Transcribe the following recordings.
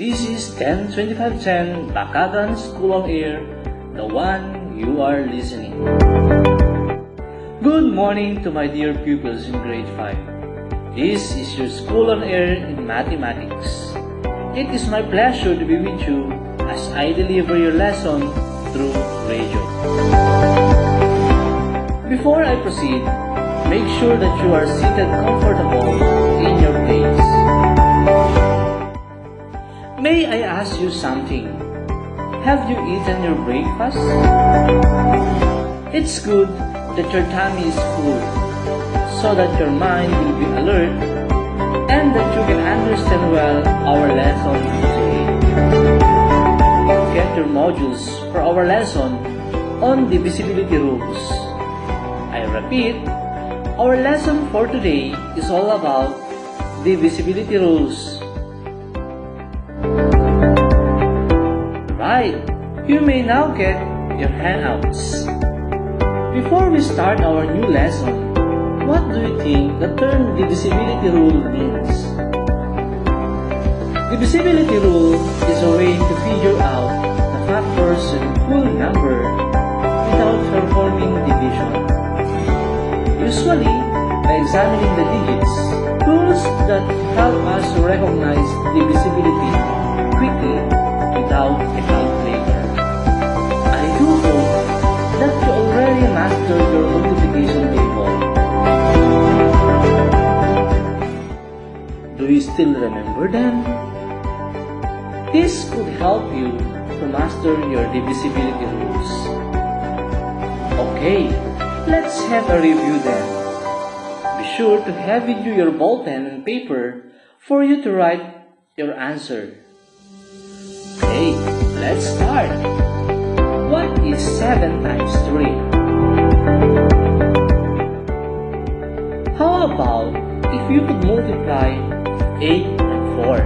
This is 102510 Bakagan School on Air, the one you are listening. To. Good morning to my dear pupils in grade 5. This is your School on Air in Mathematics. It is my pleasure to be with you as I deliver your lesson through radio. Before I proceed, make sure that you are seated comfortable in your May I ask you something? Have you eaten your breakfast? It's good that your tummy is full so that your mind will be alert and that you can understand well our lesson today. Get your modules for our lesson on divisibility rules. I repeat, our lesson for today is all about divisibility rules. You may now get your handouts. Before we start our new lesson, what do you think the term divisibility rule means? Divisibility rule is a way to figure out the factors in full number without performing division. Usually, by examining the digits, tools that help us recognize divisibility quickly without a mastered your multiplication table. Do you still remember them? This could help you to master your divisibility rules. Okay, let's have a review then. Be sure to have with you your ball pen and paper for you to write your answer. Okay, let's start. What is 7 times 3? How about if you could multiply 8 and 4?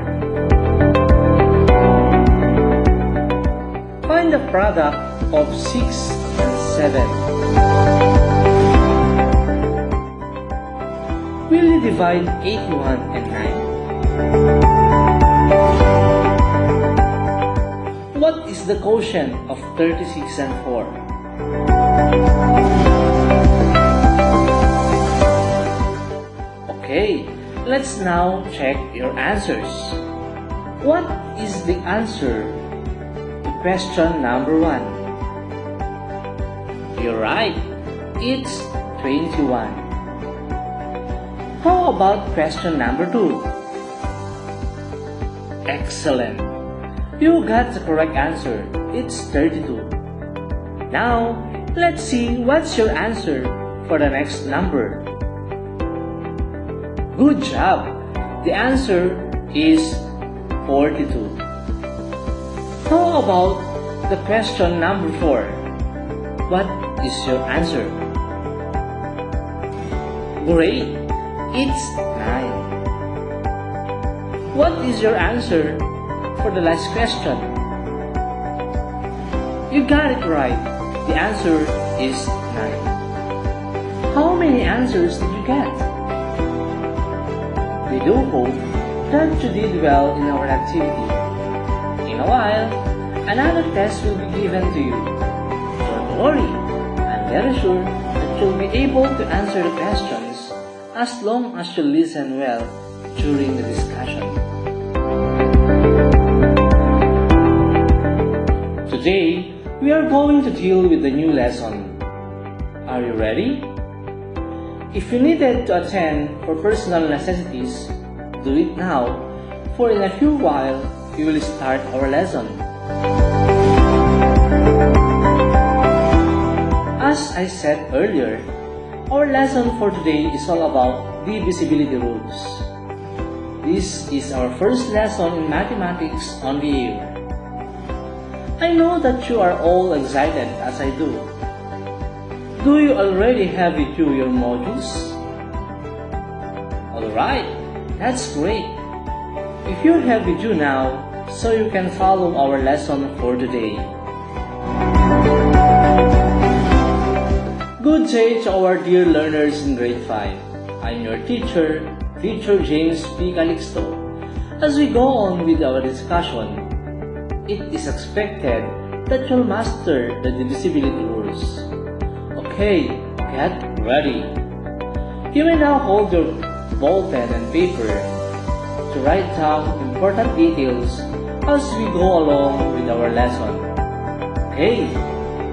Find the product of 6 and 7. Will you divide 81 and 9? What is the quotient of 36 and 4? Okay, let's now check your answers. What is the answer to question number 1? You're right, it's 21. How about question number 2? Excellent. You got the correct answer. It's 32. Now, let's see what's your answer for the next number. Good job. The answer is 42. How about the question number 4? What is your answer? Great. It's 9. What is your answer for the last question? You got it right. The answer is 9. How many answers did you get? We do hope that you did well in our activity. In a while, another test will be given to you. Don't worry, I'm very sure that you'll be able to answer the questions as long as you listen well during the discussion. Today, we are going to deal with the new lesson. Are you ready? If you needed to attend for personal necessities, do it now, for in a few while, we will start our lesson. As I said earlier, our lesson for today is all about divisibility rules. This is our first lesson in mathematics on the air. I know that you are all excited as I do. Do you already have with you your modules? Alright, that's great. If you have with you now, so you can follow our lesson for today. Good day to our dear learners in grade 5. I'm your teacher, Teacher James P. Calixto, As we go on with our discussion, it is expected that you'll master the divisibility rules. Okay, get ready. You may now hold your ball pen and paper to write down important details as we go along with our lesson. Okay,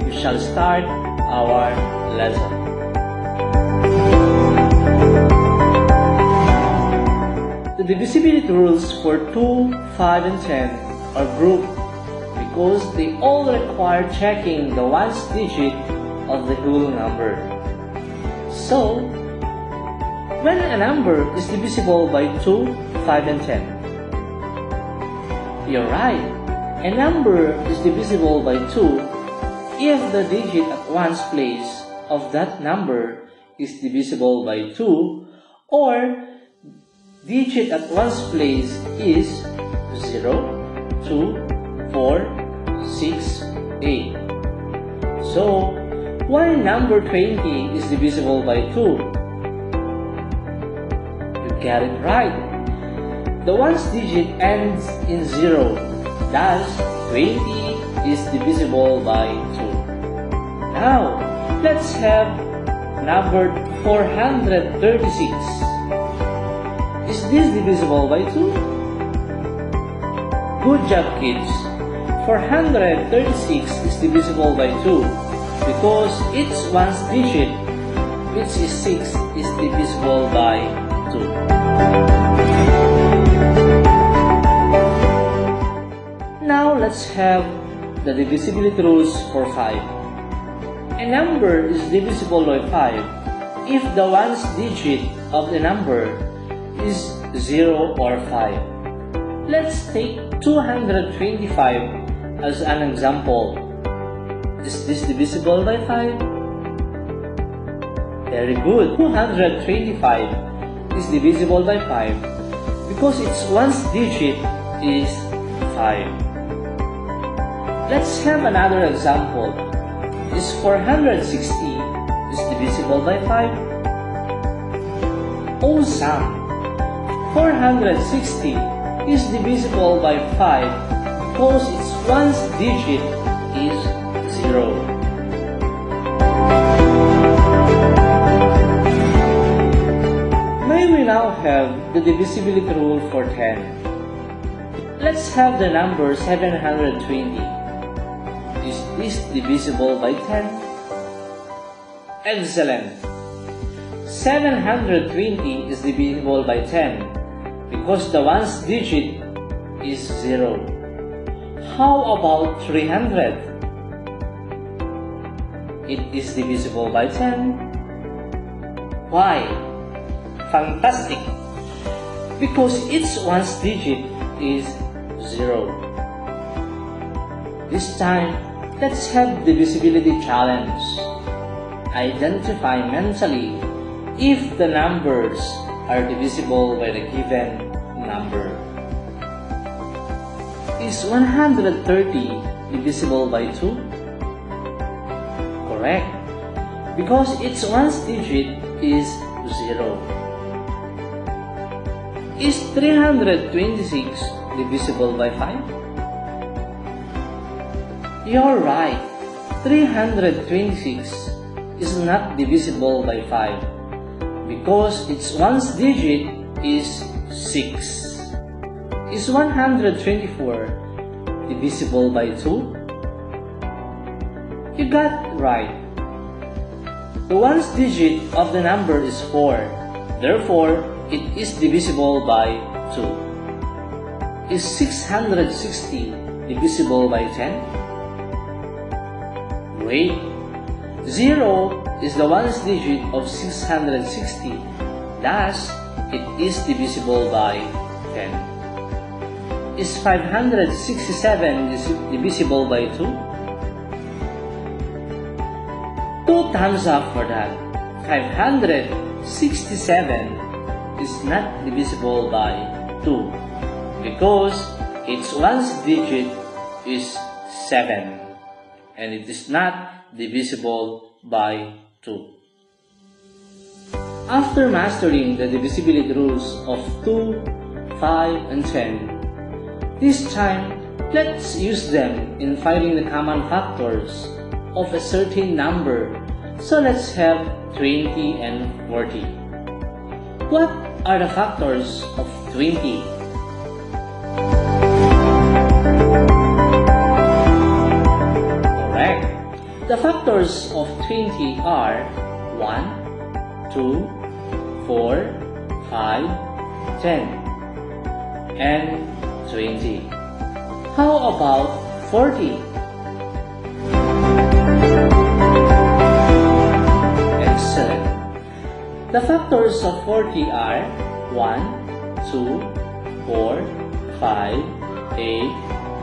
we shall start our lesson. The divisibility rules for 2, 5, and 10 are grouped because they all require checking the ones digit of the whole number. So, when a number is divisible by 2, 5, and 10, you're right, a number is divisible by 2 if the digit at ones place of that number is divisible by 2 or digit at ones place is 0, 2, 4, 6, 8. So, why number 20 is divisible by 2? You get it right. The ones digit ends in 0, thus 20 is divisible by 2. Now, let's have number 436. Is this divisible by 2? Good job kids! 436 is divisible by 2 because each ones digit, which is 6, is divisible by 2. Now let's have the divisibility rules for 5. A number is divisible by 5 if the ones digit of the number is 0 or 5. Let's take 225 as an example, is this divisible by 5? Very good. 225 is divisible by 5 because its ones digit is 5. Let's have another example. Is 460 is divisible by 5? Awesome! 460 is divisible by 5 because its ones digit is have the divisibility rule for 10. Let's have the number 720. Is this divisible by 10? Excellent! 720 is divisible by 10 because the ones digit is 0. How about 300? It is divisible by 10. Why? Fantastic! Because its ones digit is 0. This time, let's have the divisibility challenge. Identify mentally if the numbers are divisible by the given number. Is 130 divisible by 2? Correct. Because its ones digit is 0. Is 326 divisible by 5? You're right. 326 is not divisible by 5 because its ones digit is 6. Is 124 divisible by 2? You got right. The ones digit of the number is 4. Therefore, it is divisible by 2. Is 660 divisible by 10? Great! 0 is the ones digit of 660. Thus, it is divisible by 10. Is 567 divisible by 2? Two times up for that. 567 is not divisible by 2 because its ones digit is 7 and it is not divisible by 2. After mastering the divisibility rules of 2, 5, and 10. This time, let's use them in finding the common factors of a certain number. So let's have 20 and 40. What are the factors of 20? Correct. The factors of 20 are 1, 2, 4, 5, 10, and 20. How about 40? Of 40 are 1, 2, 4, 5, 8,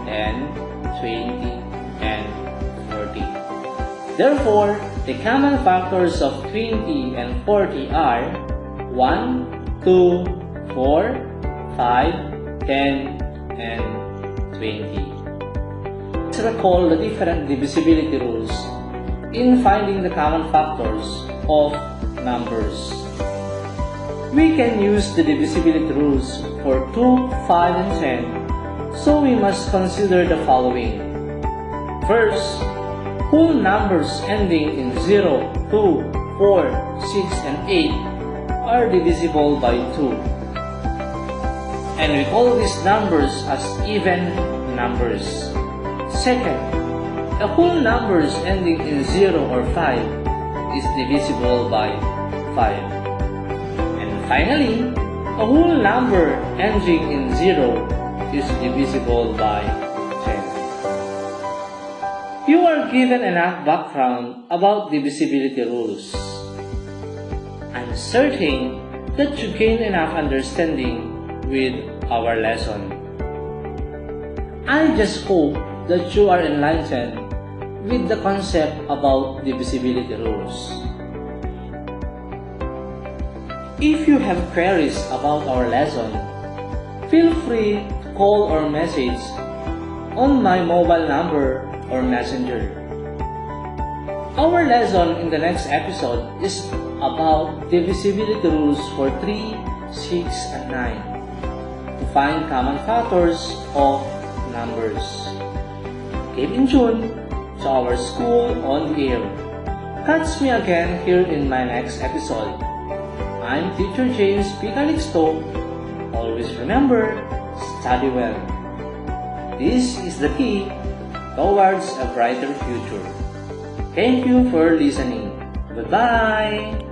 and 20, and 40. Therefore, the common factors of 20 and 40 are 1, 2, 4, 5, 10, and 20. Let's recall the different divisibility rules in finding the common factors of numbers. We can use the divisibility rules for 2, 5, and 10, so we must consider the following. First, whole numbers ending in 0, 2, 4, 6, and 8 are divisible by 2. And we call these numbers as even numbers. Second, a whole numbers ending in 0 or 5 is divisible by 5. Finally, a whole number ending in 0 is divisible by 10. You are given enough background about divisibility rules. I'm certain that you gain enough understanding with our lesson. I just hope that you are enlightened with the concept about divisibility rules. If you have queries about our lesson, feel free to call or message on my mobile number or messenger. Our lesson in the next episode is about divisibility rules for 3, 6, and 9 to find common factors of numbers. Keep in tune to our school on the air. Catch me again here in my next episode. I'm Teacher James P. Calixto. Always remember, study well. This is the key towards a brighter future. Thank you for listening. Goodbye.